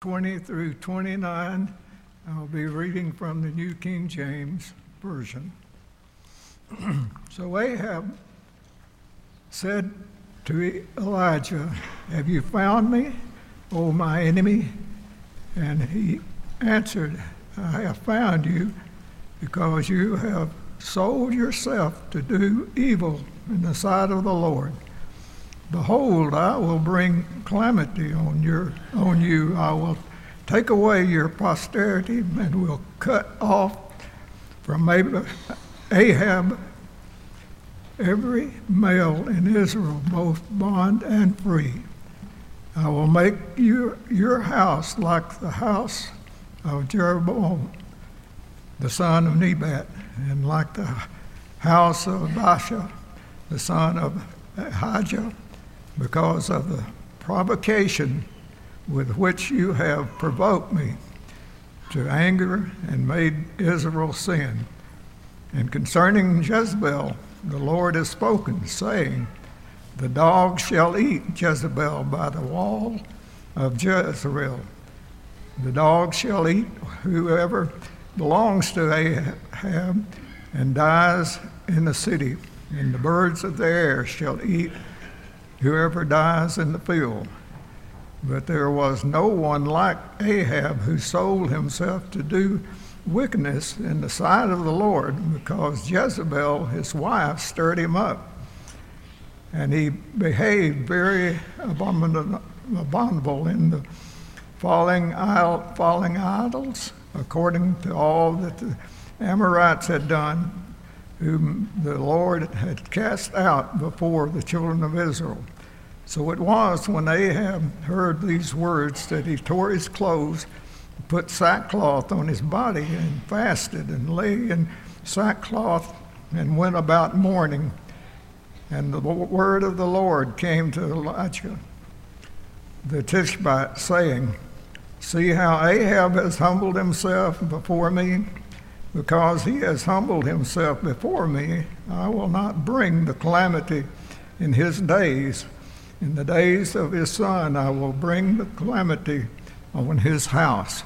20 through 29. I'll be reading from the New King James Version. so Ahab said to Elijah, Have you found me, O my enemy? And he answered, I have found you because you have sold yourself to do evil in the sight of the Lord. Behold, I will bring calamity on your on you. I will take away your posterity and will cut off from Ahab every male in Israel, both bond and free. I will make you, your house like the house of Jeroboam, the son of Nebat, and like the house of Baasha, the son of Ahijah, because of the provocation with which you have provoked me to anger and made Israel sin. And concerning Jezebel, the Lord has spoken, saying, The dog shall eat Jezebel by the wall of Jezreel. The dog shall eat whoever belongs to Ahab and dies in the city, and the birds of the air shall eat whoever dies in the field. But there was no one like Ahab who sold himself to do wickedness in the sight of the Lord because Jezebel, his wife, stirred him up. And he behaved very abominable in the falling, falling idols, according to all that the Amorites had done, whom the Lord had cast out before the children of Israel. So it was when Ahab heard these words that he tore his clothes put sackcloth on his body and fasted and lay in sackcloth and went about mourning. And the word of the Lord came to Elijah the Tishbite, saying, See how Ahab has humbled himself before me? Because he has humbled himself before me, I will not bring the calamity in his days. In the days of his son, I will bring the calamity on his house.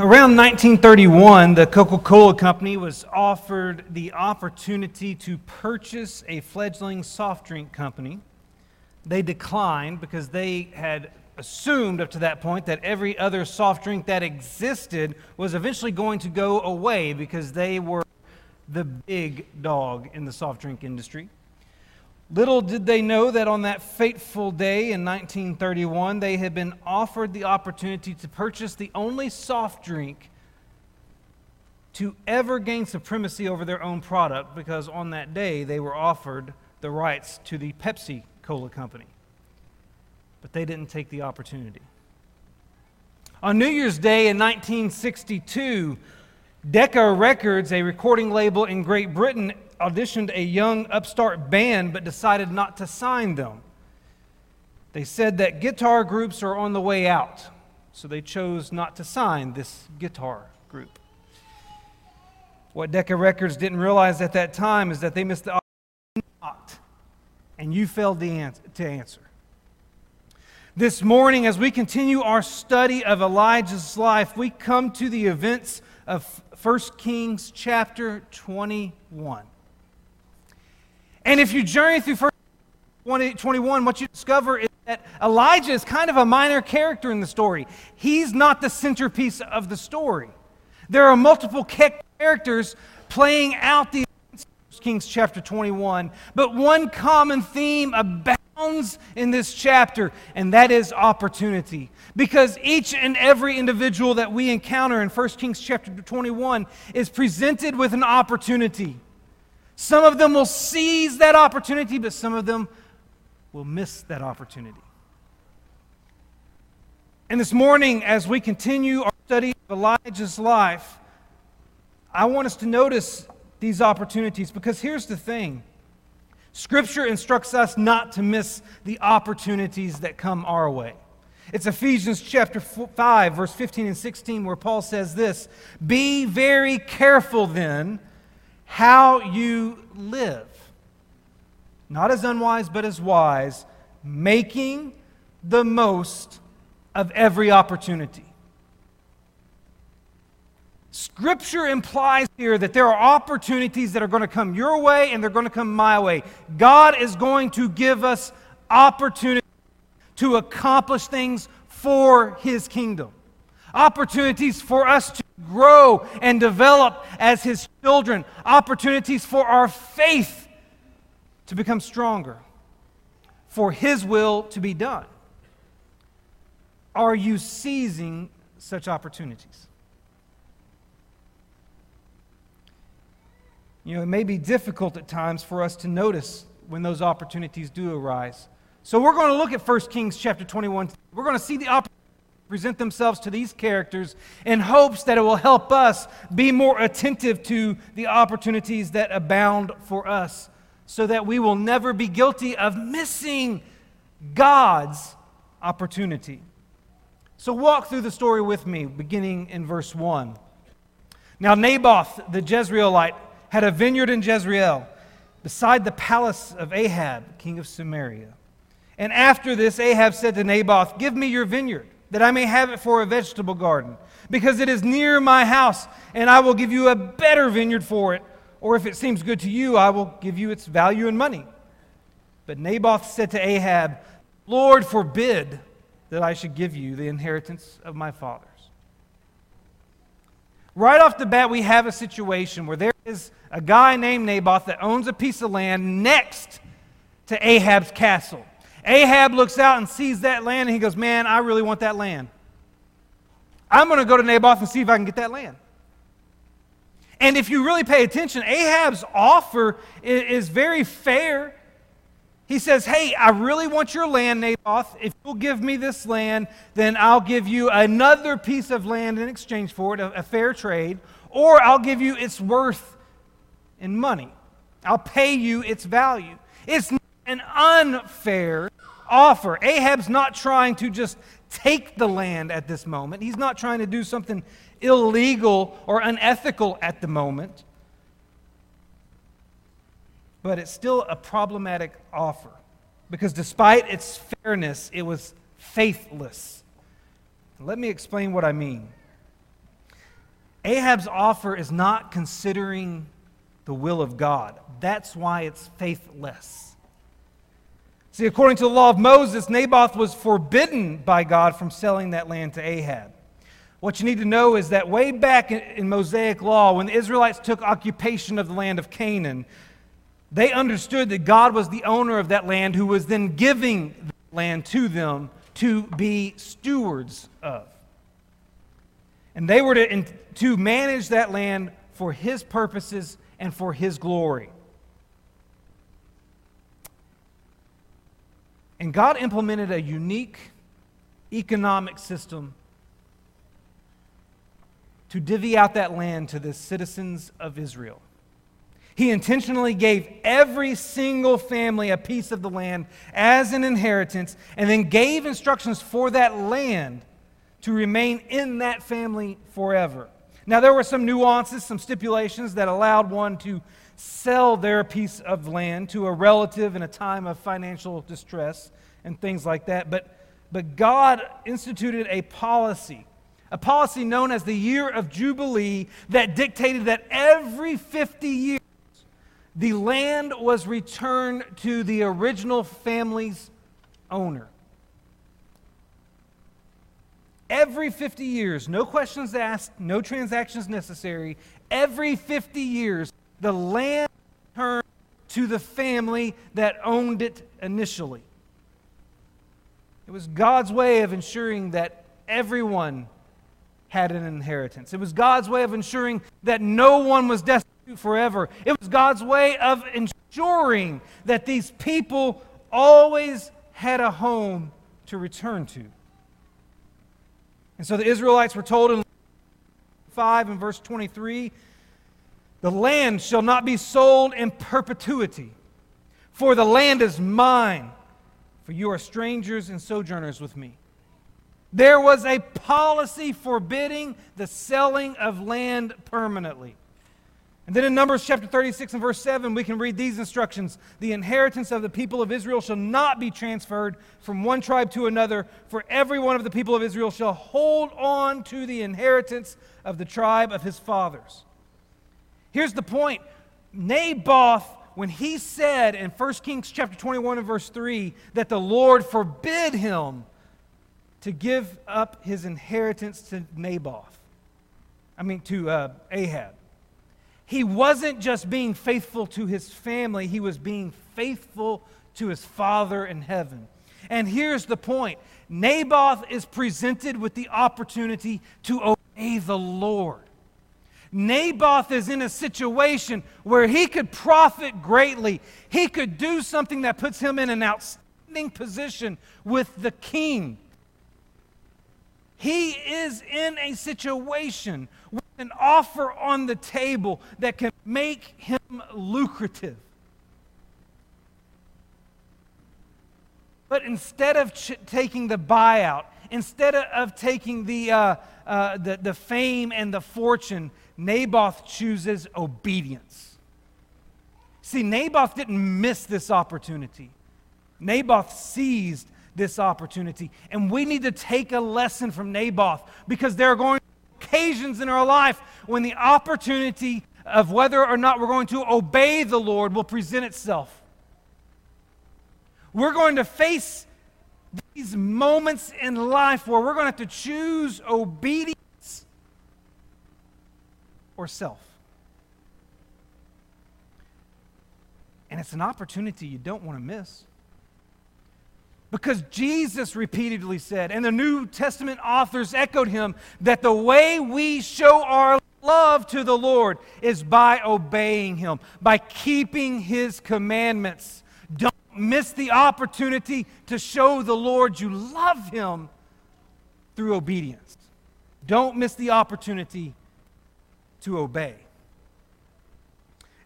Around 1931, the Coca Cola Company was offered the opportunity to purchase a fledgling soft drink company. They declined because they had assumed up to that point that every other soft drink that existed was eventually going to go away because they were the big dog in the soft drink industry. Little did they know that on that fateful day in 1931, they had been offered the opportunity to purchase the only soft drink to ever gain supremacy over their own product because on that day they were offered the rights to the Pepsi Cola Company. But they didn't take the opportunity. On New Year's Day in 1962, Decca Records, a recording label in Great Britain, auditioned a young upstart band but decided not to sign them. They said that guitar groups are on the way out, so they chose not to sign this guitar group. What Decca Records didn't realize at that time is that they missed the opportunity, and you failed to answer. This morning, as we continue our study of Elijah's life, we come to the events of 1 Kings chapter 21. And if you journey through 1 21, what you discover is that Elijah is kind of a minor character in the story. He's not the centerpiece of the story. There are multiple characters playing out the Kings chapter 21, but one common theme abounds in this chapter, and that is opportunity. Because each and every individual that we encounter in 1 Kings chapter 21 is presented with an opportunity. Some of them will seize that opportunity, but some of them will miss that opportunity. And this morning, as we continue our study of Elijah's life, I want us to notice these opportunities because here's the thing Scripture instructs us not to miss the opportunities that come our way. It's Ephesians chapter 5, verse 15 and 16, where Paul says this Be very careful then how you live. Not as unwise, but as wise, making the most of every opportunity. Scripture implies here that there are opportunities that are going to come your way and they're going to come my way. God is going to give us opportunity to accomplish things for His kingdom, opportunities for us to grow and develop as His children, opportunities for our faith to become stronger, for His will to be done. Are you seizing such opportunities? You know, it may be difficult at times for us to notice when those opportunities do arise. So we're going to look at 1 Kings chapter 21. We're going to see the opportunities present themselves to these characters in hopes that it will help us be more attentive to the opportunities that abound for us so that we will never be guilty of missing God's opportunity. So walk through the story with me, beginning in verse 1. Now, Naboth the Jezreelite had a vineyard in Jezreel beside the palace of Ahab, king of Samaria. And after this, Ahab said to Naboth, Give me your vineyard, that I may have it for a vegetable garden, because it is near my house, and I will give you a better vineyard for it. Or if it seems good to you, I will give you its value in money. But Naboth said to Ahab, Lord, forbid that I should give you the inheritance of my fathers. Right off the bat, we have a situation where there is a guy named Naboth that owns a piece of land next to Ahab's castle. Ahab looks out and sees that land and he goes, Man, I really want that land. I'm going to go to Naboth and see if I can get that land. And if you really pay attention, Ahab's offer is, very fair. He says, Hey, I really want your land, Naboth. If you'll give me this land, then I'll give you another piece of land in exchange for it, a, a fair trade, or I'll give you its worth in money. I'll pay you its value. It's an unfair offer. Ahab's not trying to just take the land at this moment, he's not trying to do something illegal or unethical at the moment. But it's still a problematic offer because despite its fairness, it was faithless. Let me explain what I mean. Ahab's offer is not considering the will of God. That's why it's faithless. See, according to the law of Moses, Naboth was forbidden by God from selling that land to Ahab. What you need to know is that way back in Mosaic law, when the Israelites took occupation of the land of Canaan, they understood that God was the owner of that land who was then giving the land to them to be stewards of. And they were to, to manage that land for his purposes and for His glory. And God implemented a unique economic system to divvy out that land to the citizens of Israel. He intentionally gave every single family a piece of the land as an inheritance and then gave instructions for that land to remain in that family forever. Now, there were some nuances, some stipulations that allowed one to sell their piece of land to a relative in a time of financial distress and things like that. But, but God instituted a policy, a policy known as the year of Jubilee, that dictated that every 50 years, the land was returned to the original family's owner. Every 50 years, no questions asked, no transactions necessary, every 50 years, the land returned to the family that owned it initially. It was God's way of ensuring that everyone had an inheritance. It was God's way of ensuring that no one was destitute forever. It was God's way of ensuring that these people always had a home to return to. And so the Israelites were told in 5 and verse 23 the land shall not be sold in perpetuity, for the land is mine, for you are strangers and sojourners with me. There was a policy forbidding the selling of land permanently. And then in Numbers chapter 36 and verse 7, we can read these instructions The inheritance of the people of Israel shall not be transferred from one tribe to another, for every one of the people of Israel shall hold on to the inheritance of the tribe of his fathers. Here's the point Naboth, when he said in 1 Kings chapter 21 and verse 3 that the Lord forbid him to give up his inheritance to Naboth, I mean to uh, Ahab he wasn't just being faithful to his family, he was being faithful to his Father in heaven. And here's the point Naboth is presented with the opportunity to obey the Lord. Naboth is in a situation where he could profit greatly. He could do something that puts him in an outstanding position with the king. He is in a situation with an offer on the table that can make him lucrative. But instead of ch- taking the buyout, instead of taking the, uh, uh, the, the fame and the fortune, Naboth chooses obedience. See, Naboth didn't miss this opportunity. Naboth seized this opportunity. And we need to take a lesson from Naboth because there are going to be occasions in our life when the opportunity of whether or not we're going to obey the Lord will present itself. We're going to face these moments in life where we're going to have to choose obedience or self. And it's an opportunity you don't want to miss. Because Jesus repeatedly said, and the New Testament authors echoed him, that the way we show our love to the Lord is by obeying him, by keeping his commandments. Don't miss the opportunity to show the Lord you love him through obedience. Don't miss the opportunity to obey.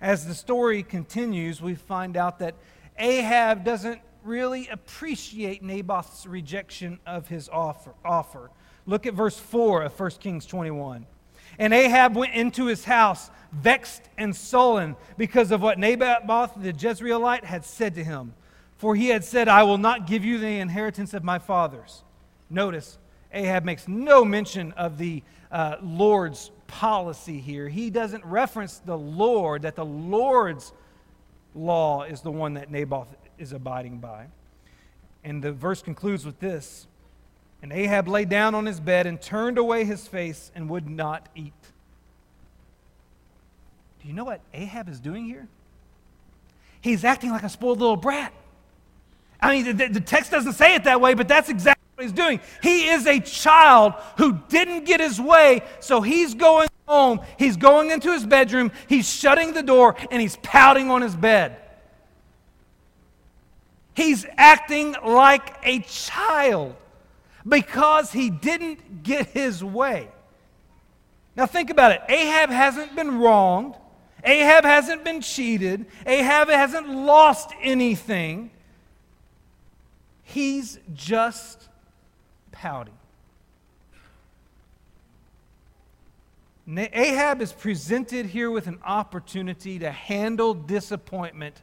As the story continues, we find out that Ahab doesn't really appreciate Naboth's rejection of his offer. offer. Look at verse 4 of 1 Kings 21. And Ahab went into his house, vexed and sullen, because of what Naboth the Jezreelite had said to him. For he had said, I will not give you the inheritance of my fathers. Notice, Ahab makes no mention of the uh, Lord's policy here. He doesn't reference the Lord, that the Lord's law is the one that Naboth is abiding by. And the verse concludes with this And Ahab lay down on his bed and turned away his face and would not eat. Do you know what Ahab is doing here? He's acting like a spoiled little brat. I mean, the, the text doesn't say it that way, but that's exactly he's doing. He is a child who didn't get his way, so he's going home. He's going into his bedroom, he's shutting the door, and he's pouting on his bed. He's acting like a child because he didn't get his way. Now, think about it. Ahab hasn't been wronged, Ahab hasn't been cheated, Ahab hasn't lost anything. He's just Ahab is presented here with an opportunity to handle disappointment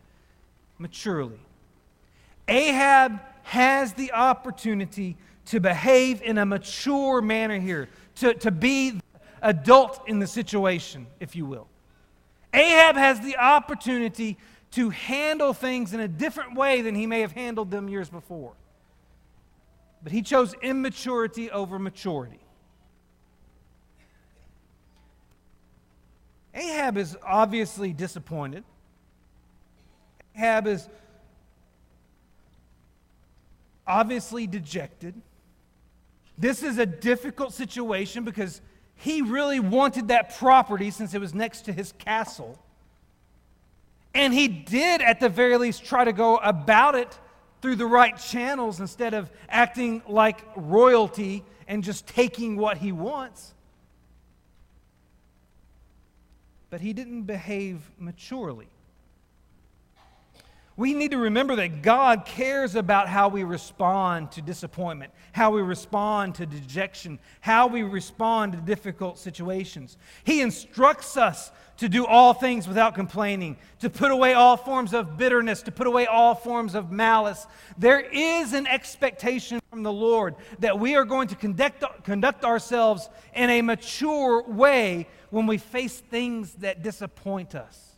maturely. Ahab has the opportunity to behave in a mature manner here, to, to be adult in the situation, if you will. Ahab has the opportunity to handle things in a different way than he may have handled them years before. But he chose immaturity over maturity. Ahab is obviously disappointed. Ahab is obviously dejected. This is a difficult situation because he really wanted that property since it was next to his castle. And he did, at the very least, try to go about it through the right channels instead of acting like royalty and just taking what he wants. But he didn't behave maturely. We need to remember that God cares about how we respond to disappointment, how we respond to dejection, how we respond to difficult situations. He instructs us to do all things without complaining, to put away all forms of bitterness, to put away all forms of malice. There is an expectation from the Lord that we are going to conduct, conduct ourselves in a mature way when we face things that disappoint us.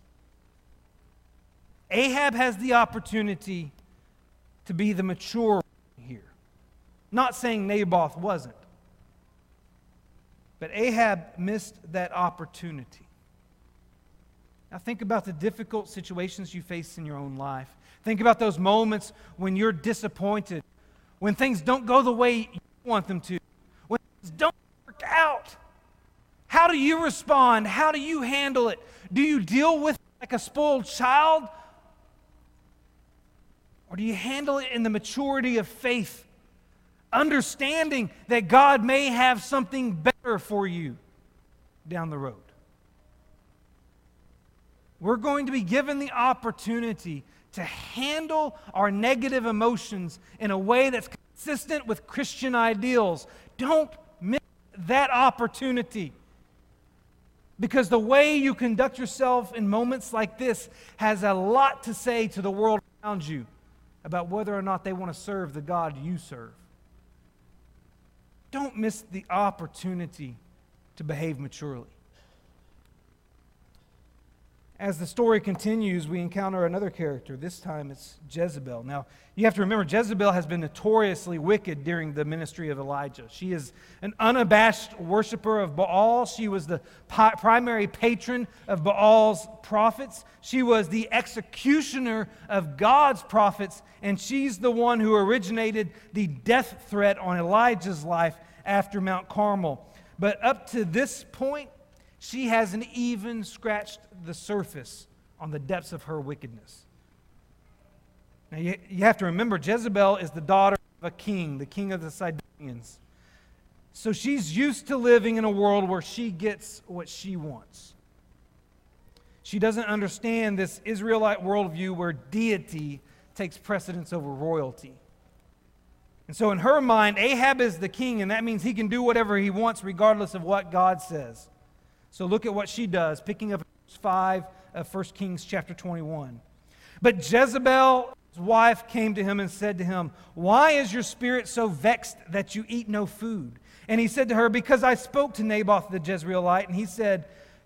Ahab has the opportunity to be the mature here. Not saying Naboth wasn't, but Ahab missed that opportunity. Now, think about the difficult situations you face in your own life. Think about those moments when you're disappointed, when things don't go the way you want them to, when things don't work out. How do you respond? How do you handle it? Do you deal with it like a spoiled child? Or do you handle it in the maturity of faith, understanding that God may have something better for you down the road? We're going to be given the opportunity to handle our negative emotions in a way that's consistent with Christian ideals. Don't miss that opportunity. Because the way you conduct yourself in moments like this has a lot to say to the world around you about whether or not they want to serve the God you serve. Don't miss the opportunity to behave maturely. As the story continues, we encounter another character. This time it's Jezebel. Now, you have to remember, Jezebel has been notoriously wicked during the ministry of Elijah. She is an unabashed worshiper of Baal. She was the primary patron of Baal's prophets. She was the executioner of God's prophets, and she's the one who originated the death threat on Elijah's life after Mount Carmel. But up to this point, she hasn't even scratched the surface on the depths of her wickedness. Now, you, you have to remember, Jezebel is the daughter of a king, the king of the Sidonians. So she's used to living in a world where she gets what she wants. She doesn't understand this Israelite worldview where deity takes precedence over royalty. And so, in her mind, Ahab is the king, and that means he can do whatever he wants regardless of what God says. So look at what she does, picking up verse 5 of 1 Kings chapter 21. But Jezebel's wife came to him and said to him, Why is your spirit so vexed that you eat no food? And he said to her, Because I spoke to Naboth the Jezreelite, and he said,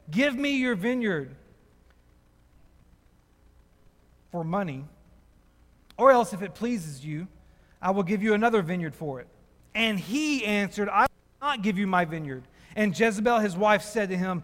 Give me your vineyard for money, or else if it pleases you, I will give you another vineyard for it. And he answered, I will not give you my vineyard. And Jezebel, his wife, said to him,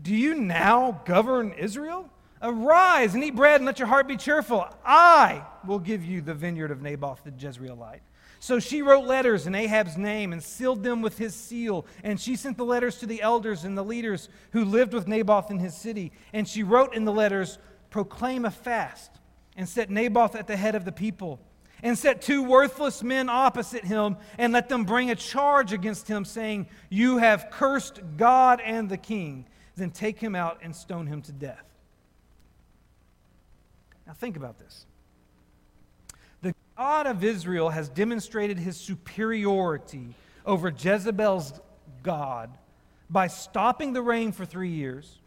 Do you now govern Israel? Arise and eat bread and let your heart be cheerful. I will give you the vineyard of Naboth the Jezreelite. So she wrote letters in Ahab's name and sealed them with his seal. And she sent the letters to the elders and the leaders who lived with Naboth in his city. And she wrote in the letters, Proclaim a fast and set Naboth at the head of the people and set two worthless men opposite him and let them bring a charge against him, saying, You have cursed God and the king. Then take him out and stone him to death. Now, think about this. The God of Israel has demonstrated his superiority over Jezebel's God by stopping the rain for three years,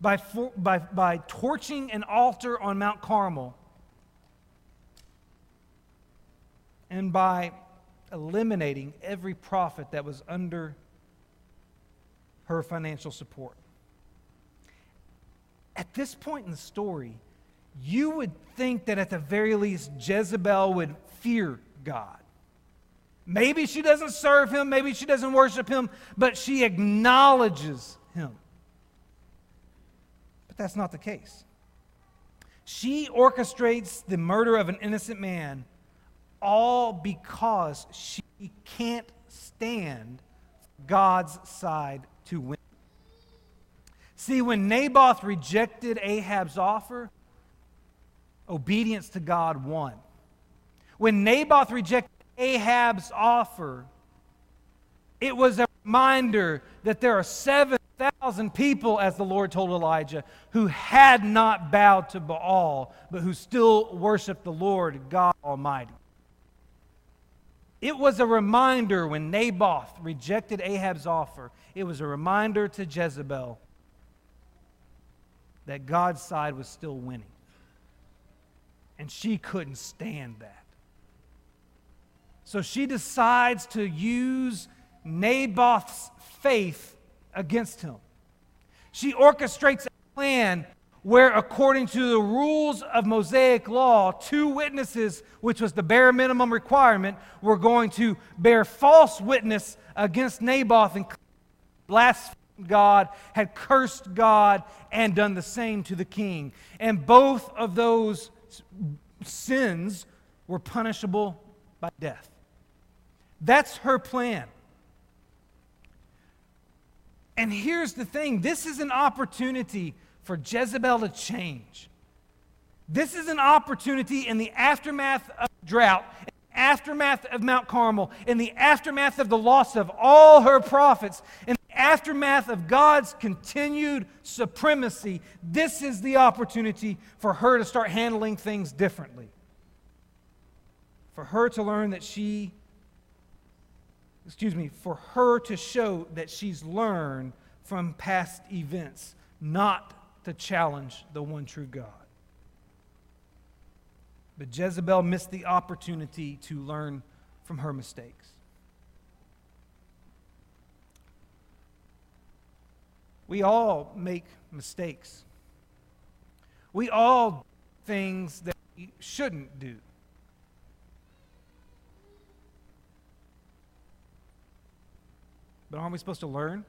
by, for, by, by torching an altar on Mount Carmel and by eliminating every prophet that was under her financial support. At this point in the story, you would think that at the very least Jezebel would fear God. Maybe she doesn't serve him, maybe she doesn't worship him, but she acknowledges him. But that's not the case. She orchestrates the murder of an innocent man all because she can't stand God's side to win. See, when Naboth rejected Ahab's offer, obedience to God won. When Naboth rejected Ahab's offer, It was a reminder that there are 7,000 people, as the Lord told Elijah, who had not bowed to Baal, but who still worshiped the Lord God Almighty. It was a reminder when Naboth rejected Ahab's offer, it was a reminder to Jezebel that God's side was still winning. And she couldn't stand that. So she decides to use Naboth's faith against him. She orchestrates a plan where, according to the rules of Mosaic law, two witnesses, which was the bare minimum requirement, were going to bear false witness against Naboth and blasphemed God, had cursed God, and done the same to the king. And both of those sins were punishable by death. That's her plan. And here's the thing this is an opportunity for Jezebel to change. This is an opportunity in the aftermath of drought, aftermath of Mount Carmel, in the aftermath of the loss of all her prophets, in the aftermath of God's continued supremacy. This is the opportunity for her to start handling things differently. For her to learn that she, excuse me, for her to show that she's learned from past events, not to challenge the one true God. But Jezebel missed the opportunity to learn from her mistakes. We all make mistakes. We all do things that we shouldn't do. But aren't we supposed to learn?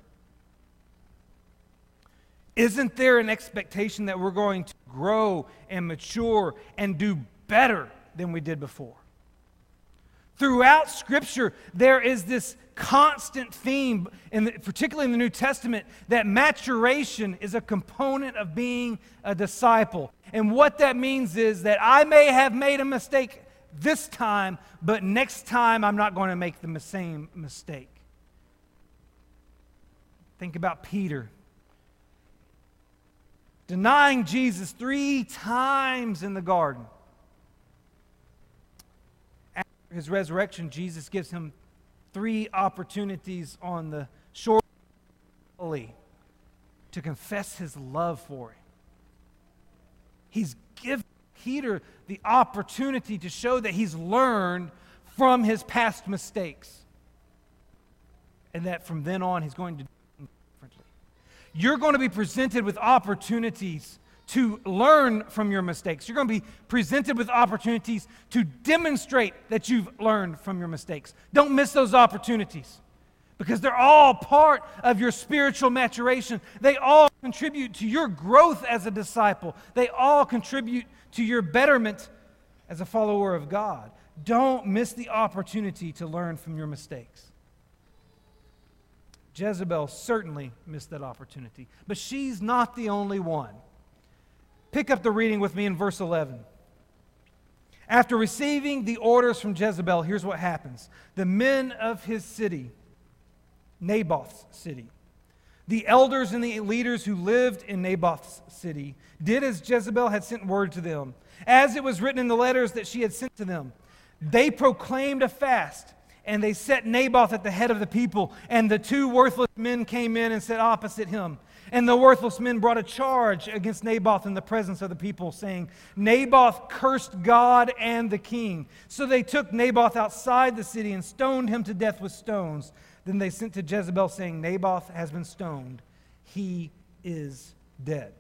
Isn't there an expectation that we're going to grow and mature and do better than we did before? Throughout Scripture, there is this constant theme, in the, particularly in the New Testament, that maturation is a component of being a disciple. And what that means is that I may have made a mistake this time, but next time I'm not going to make the same mistake. Think about Peter denying Jesus three times in the garden. After his resurrection, Jesus gives him three opportunities on the shore of Galilee to confess his love for him. He's given Peter the opportunity to show that he's learned from his past mistakes. And that from then on, he's going to you're going to be presented with opportunities to learn from your mistakes. You're going to be presented with opportunities to demonstrate that you've learned from your mistakes. Don't miss those opportunities because they're all part of your spiritual maturation. They all contribute to your growth as a disciple, they all contribute to your betterment as a follower of God. Don't miss the opportunity to learn from your mistakes. Jezebel certainly missed that opportunity. But she's not the only one. Pick up the reading with me in verse 11. After receiving the orders from Jezebel, here's what happens the men of his city, Naboth's city, the elders and the leaders who lived in Naboth's city, did as Jezebel had sent word to them. As it was written in the letters that she had sent to them, they proclaimed a fast and they set Naboth at the head of the people. And the two worthless men came in and sat opposite him. And the worthless men brought a charge against Naboth in the presence of the people, saying, Naboth cursed God and the king. So they took Naboth outside the city and stoned him to death with stones. Then they sent to Jezebel, saying, Naboth has been stoned. He is dead.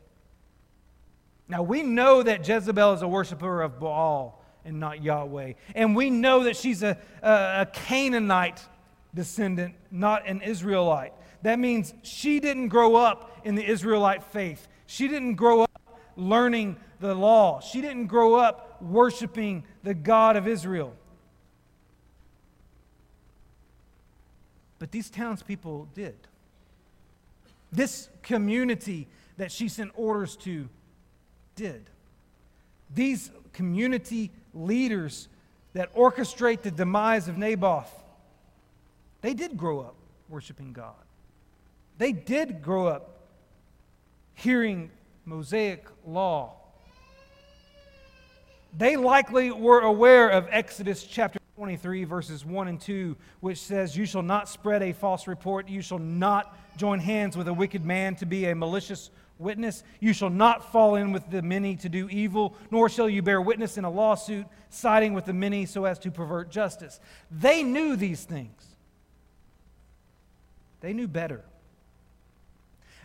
Now we know that Jezebel is a worshiper of Baal and not Yahweh. And we know that she's a, a, Canaanite descendant, not an Israelite. That means she didn't grow up in the Israelite faith. She didn't grow up learning the law. She didn't grow up worshiping the God of Israel. But these townspeople did. This community that she sent orders to did. These community leaders that orchestrate the demise of Naboth, they did grow up worshiping God. They did grow up hearing Mosaic law. They likely were aware of Exodus chapter 23, verses 1 and 2, which says, You shall not spread a false report. You shall not join hands with a wicked man to be a malicious witness. You shall not fall in with the many to do evil, nor shall you bear witness in a lawsuit, siding with the many so as to pervert justice. They knew these things. They knew better.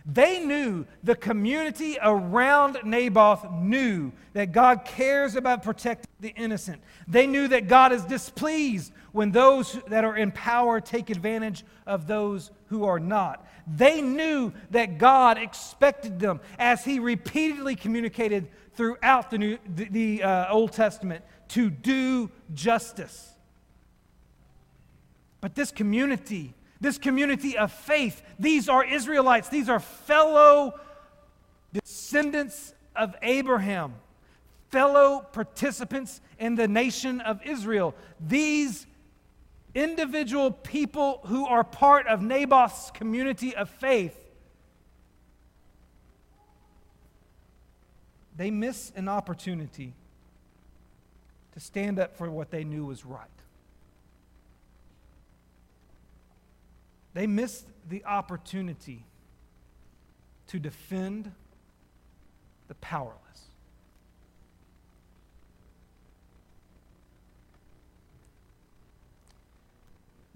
They knew, the community around Naboth knew that God cares about protecting the innocent. They knew that God is displeased when those that are in power take advantage of those who are not. They knew that God expected them, as He repeatedly communicated throughout the, New, the, the uh, Old Testament, to do justice. But this community this community of faith. These are Israelites, these are fellow descendants of Abraham, fellow participants in the nation of Israel. These individual people who are part of Naboth's community of faith. They miss an opportunity to stand up for what they knew was right. They missed the opportunity to defend the powerless.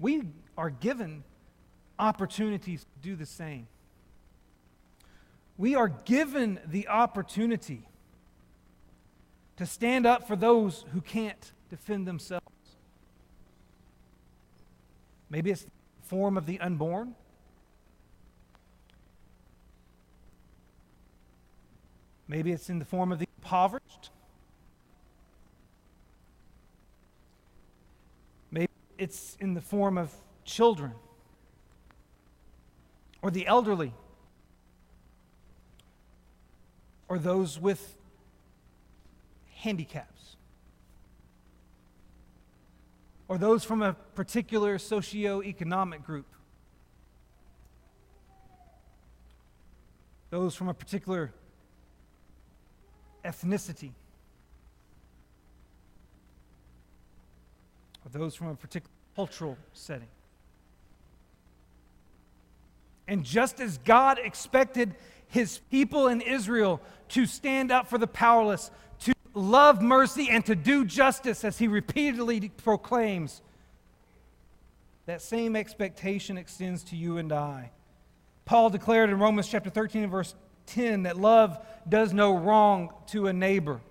We are given opportunities to do the same. We are given the opportunity to stand up for those who can't defend themselves. Maybe it's the form of the unborn. Maybe it's in the form of the impoverished. Maybe it's in the form of children or the elderly or those with handicaps. or those from a particular socio-economic group, those from a particular ethnicity, those from a particular cultural setting. And just as God expected his people in Israel to stand up for the powerless, to love mercy and to do justice, as he repeatedly proclaims, that same expectation extends to you and I. Paul declared in Romans chapter 13 and verse 10 that love does no wrong to a neighbor.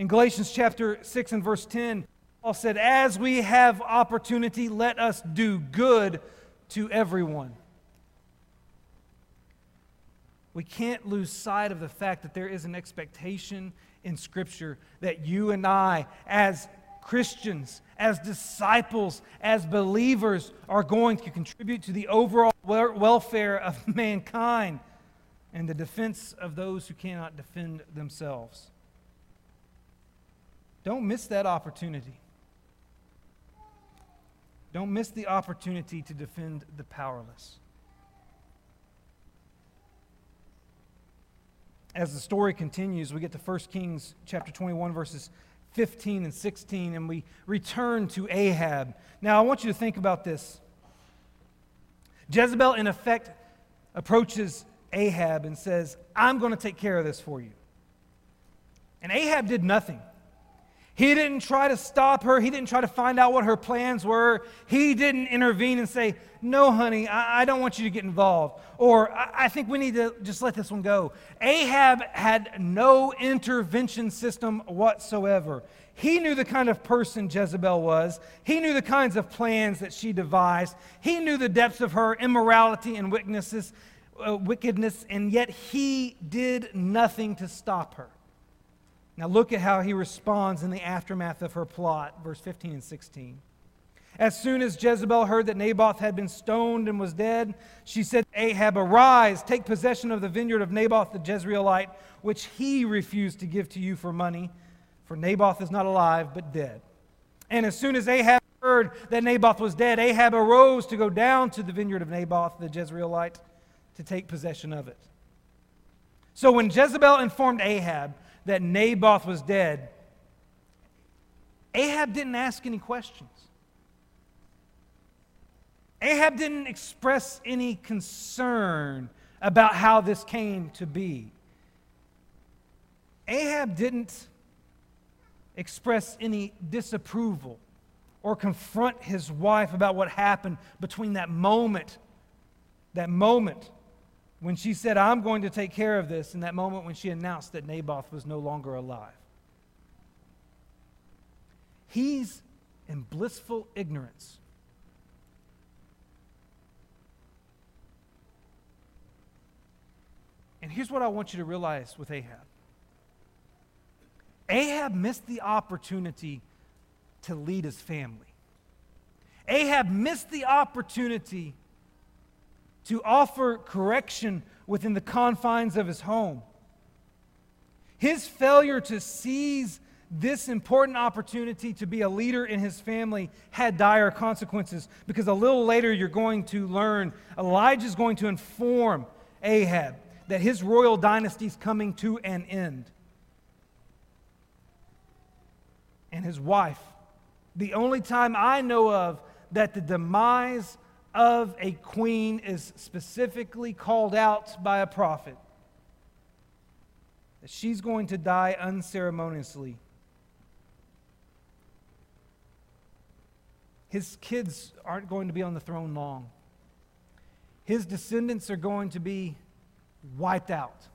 In Galatians chapter 6 and verse 10, Paul said, As we have opportunity, let us do good to everyone. We can't lose sight of the fact that there is an expectation in Scripture that you and I, as Christians, as disciples, as believers, are going to contribute to the overall welfare of mankind and the defense of those who cannot defend themselves. Don't miss that opportunity. Don't miss the opportunity to defend the powerless. as the story continues, we get to 1 Kings chapter 21, verses 15 and 16, and we return to Ahab. Now, I want you to think about this. Jezebel, in effect, approaches Ahab and says, I'm going to take care of this for you. And Ahab did nothing. He didn't try to stop her. He didn't try to find out what her plans were. He didn't intervene and say, No, honey, I, I don't want you to get involved. Or, I, I think we need to just let this one go. Ahab had no intervention system whatsoever. He knew the kind of person Jezebel was. He knew the kinds of plans that she devised. He knew the depths of her immorality and uh, wickedness and yet he did nothing to stop her. Now, look at how he responds in the aftermath of her plot, verse 15 and 16. As soon as Jezebel heard that Naboth had been stoned and was dead, she said Ahab, Arise, take possession of the vineyard of Naboth the Jezreelite, which he refused to give to you for money, for Naboth is not alive, but dead. And as soon as Ahab heard that Naboth was dead, Ahab arose to go down to the vineyard of Naboth, the Jezreelite, to take possession of it. So when Jezebel informed Ahab that Naboth was dead, Ahab didn't ask any questions. Ahab didn't express any concern about how this came to be. Ahab didn't express any disapproval or confront his wife about what happened between that moment, that moment when she said, I'm going to take care of this, in that moment when she announced that Naboth was no longer alive. He's in blissful ignorance. And here's what I want you to realize with Ahab Ahab missed the opportunity to lead his family. Ahab missed the opportunity to offer correction within the confines of his home. His failure to seize this important opportunity to be a leader in his family had dire consequences because a little later you're going to learn Elijah is going to inform Ahab that his royal dynasty is coming to an end. And his wife, the only time I know of that the demise of a queen is specifically called out by a prophet, that she's going to die unceremoniously. His kids aren't going to be on the throne long. His descendants are going to be wiped out.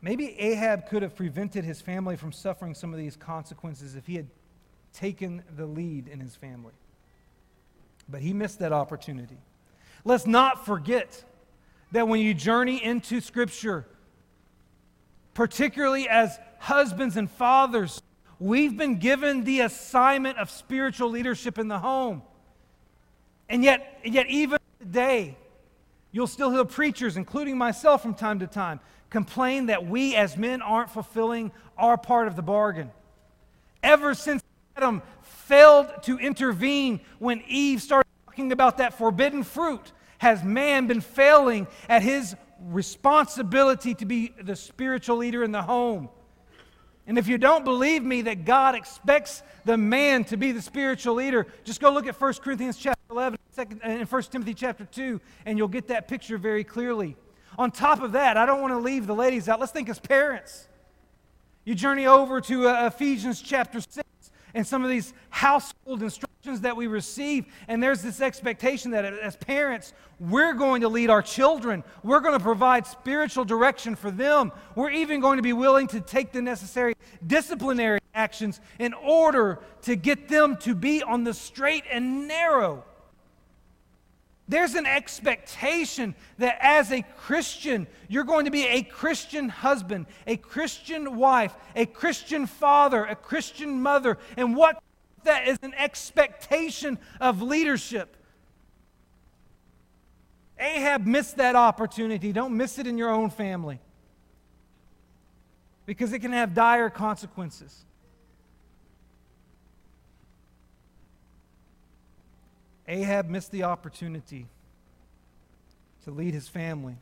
Maybe Ahab could have prevented his family from suffering some of these consequences if he had taken the lead in his family. But he missed that opportunity. Let's not forget that when you journey into Scripture, particularly as husbands and fathers, we've been given the assignment of spiritual leadership in the home. And yet, yet even today, You'll still hear preachers, including myself from time to time, complain that we as men aren't fulfilling our part of the bargain. Ever since Adam failed to intervene when Eve started talking about that forbidden fruit, has man been failing at his responsibility to be the spiritual leader in the home. And if you don't believe me that God expects the man to be the spiritual leader, just go look at 1 Corinthians chapter 11 and 1 Timothy chapter 2, and you'll get that picture very clearly. On top of that, I don't want to leave the ladies out. Let's think as parents. You journey over to uh, Ephesians chapter 6 and some of these household instructions that we receive. And there's this expectation that as parents, we're going to lead our children. We're going to provide spiritual direction for them. We're even going to be willing to take the necessary disciplinary actions in order to get them to be on the straight and narrow. There's an expectation that as a Christian, you're going to be a Christian husband, a Christian wife, a Christian father, a Christian mother. And what that is an expectation of leadership. Ahab missed that opportunity. Don't miss it in your own family because it can have dire consequences. Ahab missed the opportunity to lead his family.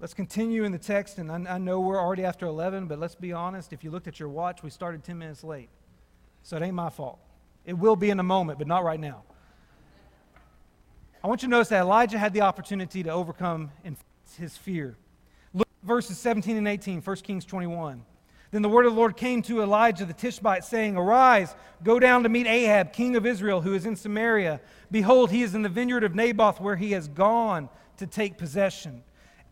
Let's continue in the text, and I, I, know we're already after 11, but let's be honest. If you looked at your watch, we started 10 minutes late. So it ain't my fault. It will be in a moment, but not right now. I want you to notice that Elijah had the opportunity to overcome his fear. Look at verses 17 and 18, 1 Kings 21. Then the word of the Lord came to Elijah the Tishbite, saying, Arise, go down to meet Ahab, king of Israel, who is in Samaria. Behold, he is in the vineyard of Naboth, where he has gone to take possession.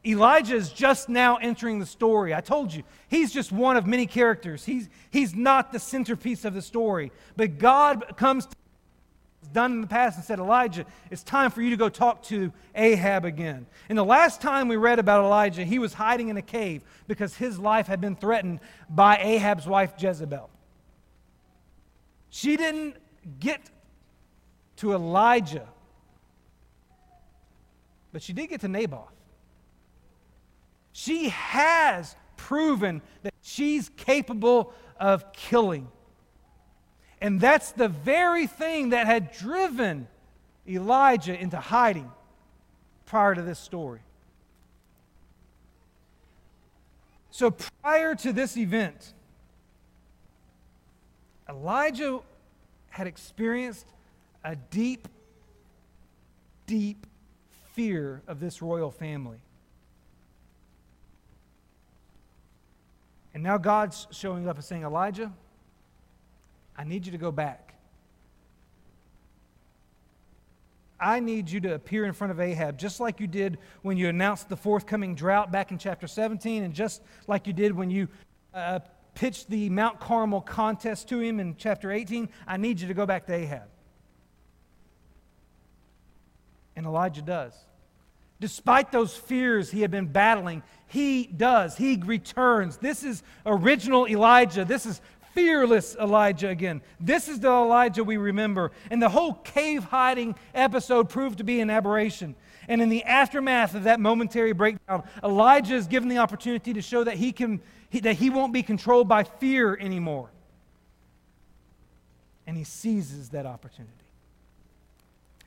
Elijah is just now entering the story. I told you, he's just one of many characters. He's, he's not the centerpiece of the story. But God comes to done in the past and said, Elijah, it's time for you to go talk to Ahab again. And the last time we read about Elijah, he was hiding in a cave because his life had been threatened by Ahab's wife, Jezebel. She didn't get to Elijah, but she did get to Naboth. She has proven that she's capable of killing. And that's the very thing that had driven Elijah into hiding prior to this story. So, prior to this event, Elijah had experienced a deep, deep fear of this royal family. And now God's showing up and saying, Elijah, I need you to go back. I need you to appear in front of Ahab, just like you did when you announced the forthcoming drought back in chapter 17, and just like you did when you uh, pitched the Mount Carmel contest to him in chapter 18. I need you to go back to Ahab. And Elijah does. Despite those fears he had been battling, he does. He returns. This is original Elijah. This is fearless Elijah again. This is the Elijah we remember. And the whole cave hiding episode proved to be an aberration. And in the aftermath of that momentary breakdown, Elijah is given the opportunity to show that he, can, that he won't be controlled by fear anymore. And he seizes that opportunity.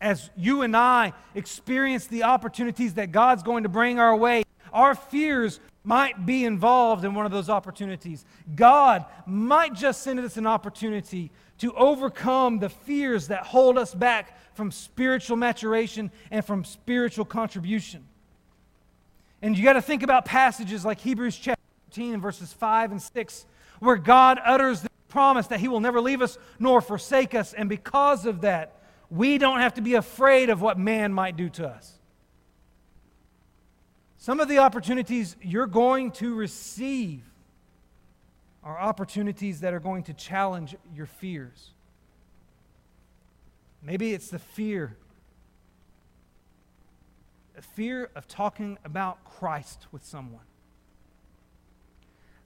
As you and I experience the opportunities that God's going to bring our way, our fears might be involved in one of those opportunities. God might just send us an opportunity to overcome the fears that hold us back from spiritual maturation and from spiritual contribution. And you got to think about passages like Hebrews chapter 13 and verses 5 and 6, where God utters the promise that He will never leave us nor forsake us. And because of that, we don't have to be afraid of what man might do to us. Some of the opportunities you're going to receive are opportunities that are going to challenge your fears. Maybe it's the fear the fear of talking about Christ with someone.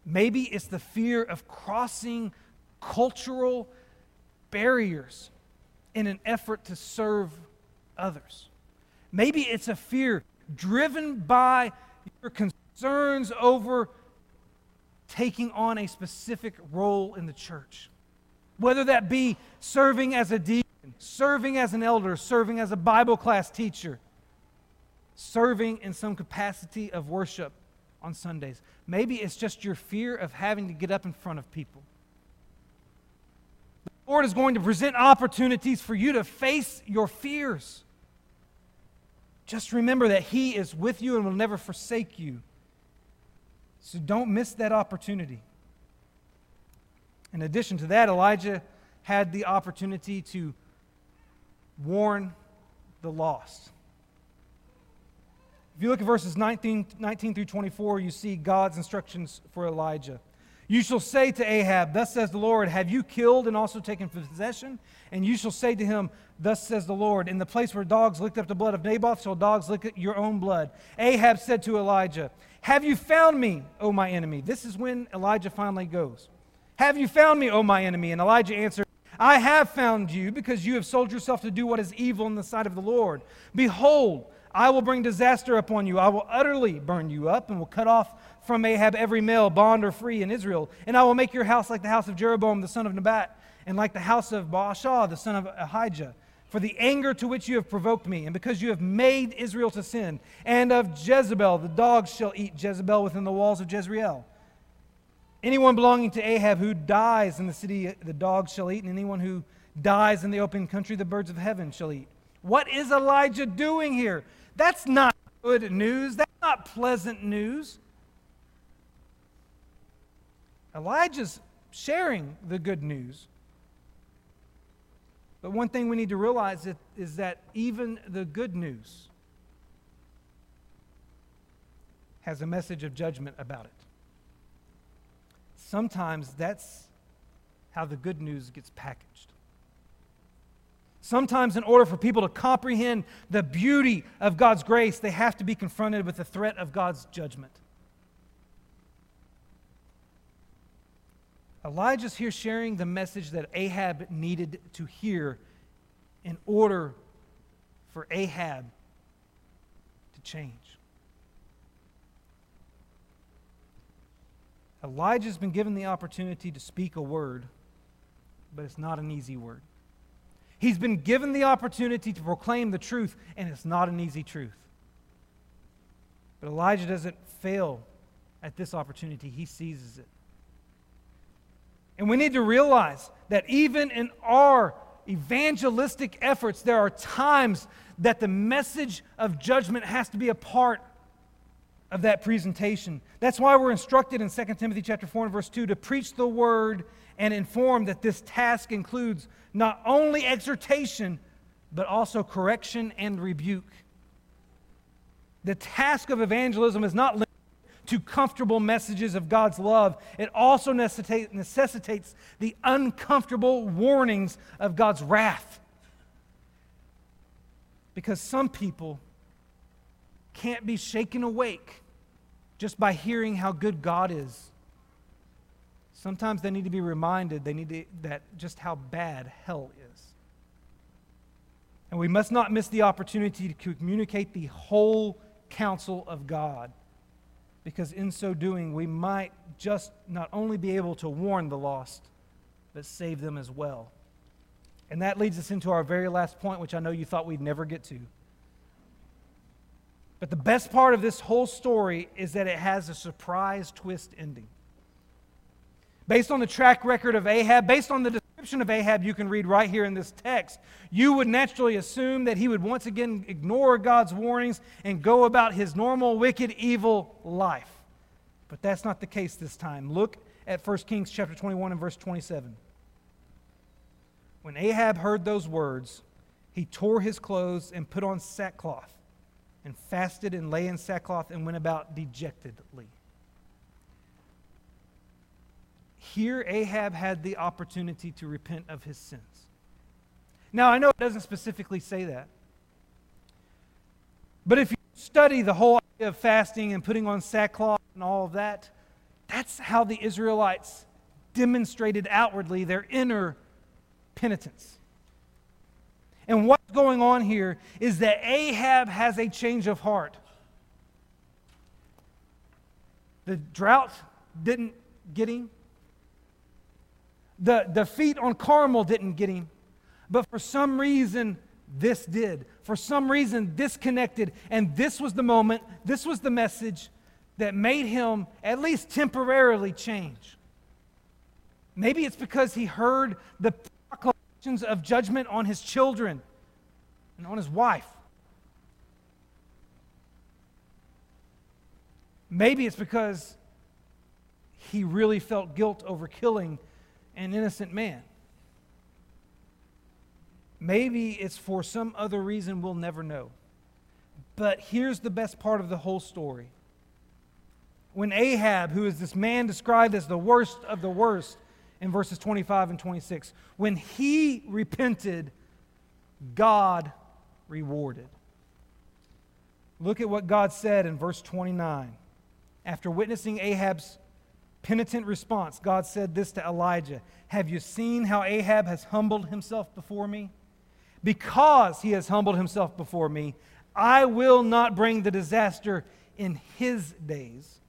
Maybe it's the fear of crossing cultural barriers in an effort to serve others. Maybe it's a fear driven by your concerns over taking on a specific role in the church. Whether that be serving as a deacon, serving as an elder, serving as a Bible class teacher, serving in some capacity of worship on Sundays. Maybe it's just your fear of having to get up in front of people. The Lord is going to present opportunities for you to face your fears. Just remember that He is with you and will never forsake you. So don't miss that opportunity. In addition to that, Elijah had the opportunity to warn the lost. If you look at verses 19, 19, through 24, you see God's instructions for Elijah. You shall say to Ahab, Thus says the Lord, Have you killed and also taken possession? And you shall say to him, Thus says the Lord, In the place where dogs licked up the blood of Naboth, shall dogs lick your own blood. Ahab said to Elijah, Have you found me, O my enemy? This is when Elijah finally goes. Have you found me, O my enemy? And Elijah answered, I have found you because you have sold yourself to do what is evil in the sight of the Lord. Behold, I will bring disaster upon you. I will utterly burn you up and will cut off from Ahab every male, bond or free in Israel. And I will make your house like the house of Jeroboam the son of Nebat, and like the house of Baasha the son of Ahijah. For the anger to which you have provoked me, and because you have made Israel to sin, and of Jezebel, the dogs shall eat Jezebel within the walls of Jezreel. Anyone belonging to Ahab who dies in the city, the dogs shall eat, and anyone who dies in the open country, the birds of heaven shall eat. What is Elijah doing here? That's not good news. That's not pleasant news. Elijah's sharing the good news. But one thing we need to realize is that even the good news has a message of judgment about it. Sometimes that's how the good news gets packaged. Sometimes, in order for people to comprehend the beauty of God's grace, they have to be confronted with the threat of God's judgment. Elijah's here sharing the message that Ahab needed to hear in order for Ahab to change. Elijah's been given the opportunity to speak a word, but it's not an easy word. He's been given the opportunity to proclaim the truth, and it's not an easy truth. But Elijah doesn't fail at this opportunity, he seizes it. And we need to realize that even in our evangelistic efforts, there are times that the message of judgment has to be a part of that presentation. That's why we're instructed in 2 Timothy chapter 4 and verse 2 to preach the word and inform that this task includes not only exhortation, but also correction and rebuke. The task of evangelism is not limited to comfortable messages of God's love, it also necessitates the uncomfortable warnings of God's wrath. Because some people can't be shaken awake just by hearing how good God is. Sometimes they need to be reminded they need to, that just how bad hell is. And we must not miss the opportunity to communicate the whole counsel of God, because in so doing, we might just not only be able to warn the lost, but save them as well. And that leads us into our very last point, which I know you thought we'd never get to. But the best part of this whole story is that it has a surprise twist ending. Based on the track record of Ahab, based on the description of Ahab you can read right here in this text, you would naturally assume that he would once again ignore God's warnings and go about his normal, wicked, evil life. But that's not the case this time. Look at 1 Kings chapter 21 and verse 27. When Ahab heard those words, he tore his clothes and put on sackcloth and fasted and lay in sackcloth and went about dejectedly. Here, Ahab had the opportunity to repent of his sins. Now, I know it doesn't specifically say that. But if you study the whole idea of fasting and putting on sackcloth and all of that, that's how the Israelites demonstrated outwardly their inner penitence. And what's going on here is that Ahab has a change of heart. The drought didn't get him. The defeat on Carmel didn't get him. But for some reason, this did. For some reason, this connected. And this was the moment, this was the message that made him at least temporarily change. Maybe it's because he heard the proclamations of judgment on his children and on his wife. Maybe it's because he really felt guilt over killing an innocent man. Maybe it's for some other reason we'll never know. But here's the best part of the whole story. When Ahab, who is this man described as the worst of the worst in verses 25 and 26, when he repented, God rewarded. Look at what God said in verse 29. After witnessing Ahab's penitent response, God said this to Elijah Have you seen how Ahab has humbled himself before me? Because he has humbled himself before me, I will not bring the disaster in his days,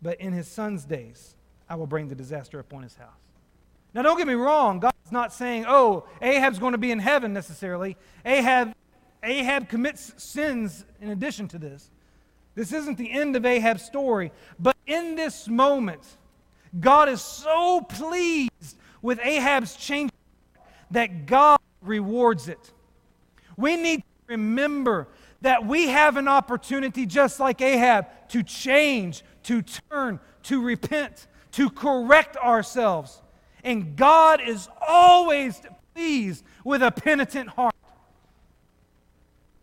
but in his son's days, I will bring the disaster upon his house. Now, don't get me wrong, God's not saying, oh, Ahab's going to be in heaven necessarily. Ahab, Ahab commits sins in addition to this. This isn't the end of Ahab's story. But in this moment, God is so pleased with Ahab's change that God rewards it. We need to remember that we have an opportunity, just like Ahab, to change, to turn, to repent, to correct ourselves. And God is always pleased with a penitent heart.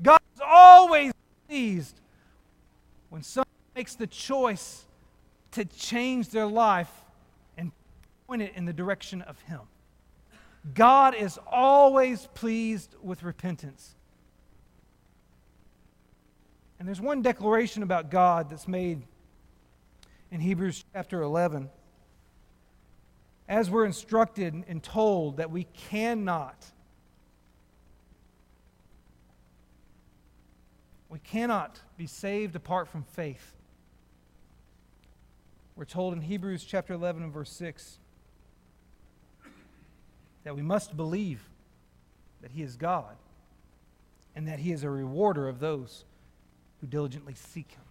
God is always pleased when someone makes the choice to change their life and point it in the direction of Him. God is always pleased with repentance. And there's one declaration about God that's made in Hebrews chapter 11. As we're instructed and told that we cannot We cannot be saved apart from faith. We're told in Hebrews chapter 11 and verse 6 that we must believe that He is God and that He is a rewarder of those who diligently seek Him.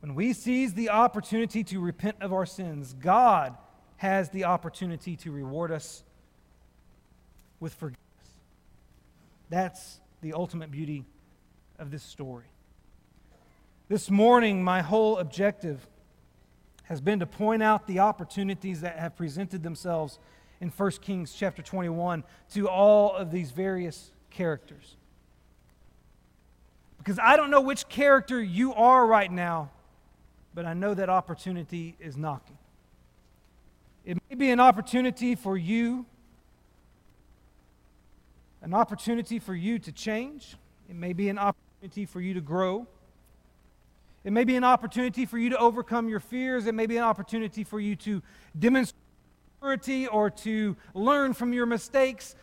When we seize the opportunity to repent of our sins, God has the opportunity to reward us with forgiveness. That's the ultimate beauty of this story. This morning, my whole objective has been to point out the opportunities that have presented themselves in 1 Kings chapter 21 to all of these various characters. Because I don't know which character you are right now, but I know that opportunity is knocking. It may be an opportunity for you, an opportunity for you to change. It may be an opportunity for you to grow. It may be an opportunity for you to overcome your fears. It may be an opportunity for you to demonstrate maturity or to learn from your mistakes.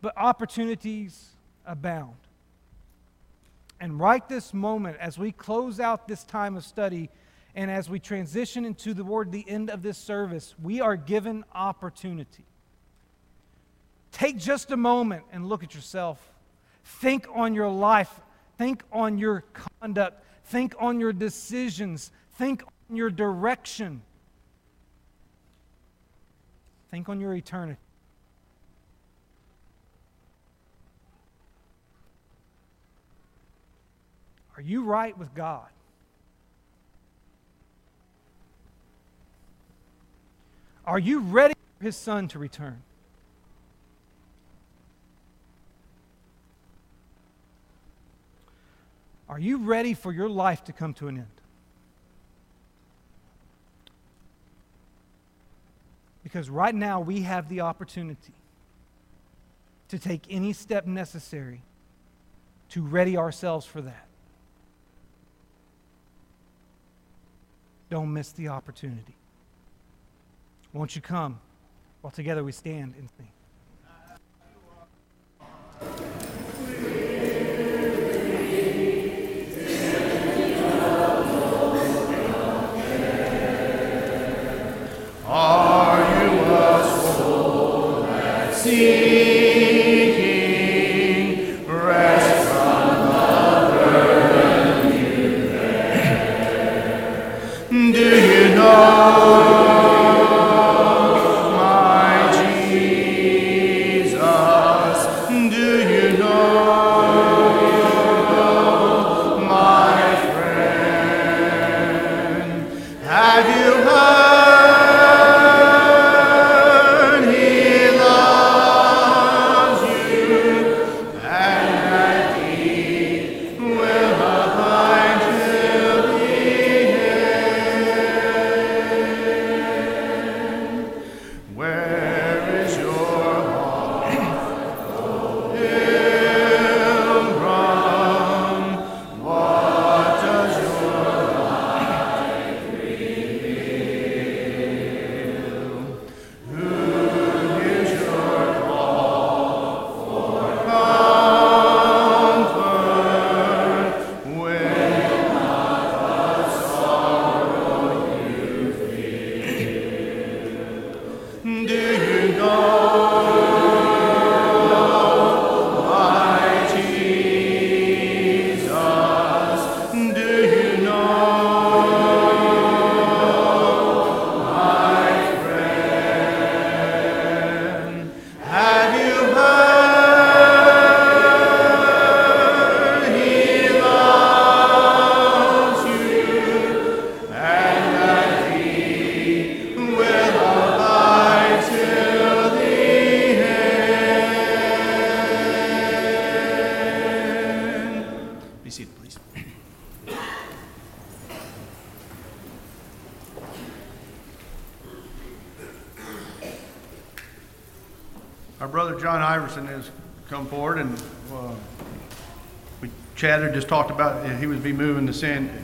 But opportunities abound. And right this moment, as we close out this time of study, and as we transition into the word the end of this service, we are given opportunity. Take just a moment and look at yourself. Think on your life. Think on your conduct. Think on your decisions. Think on your direction. Think on your eternity. Are you right with God? Are you ready for his son to return? Are you ready for your life to come to an end? Because right now we have the opportunity to take any step necessary to ready ourselves for that. Don't miss the opportunity. Won't you come while together we stand and sing? Uh, he would be moving the San, San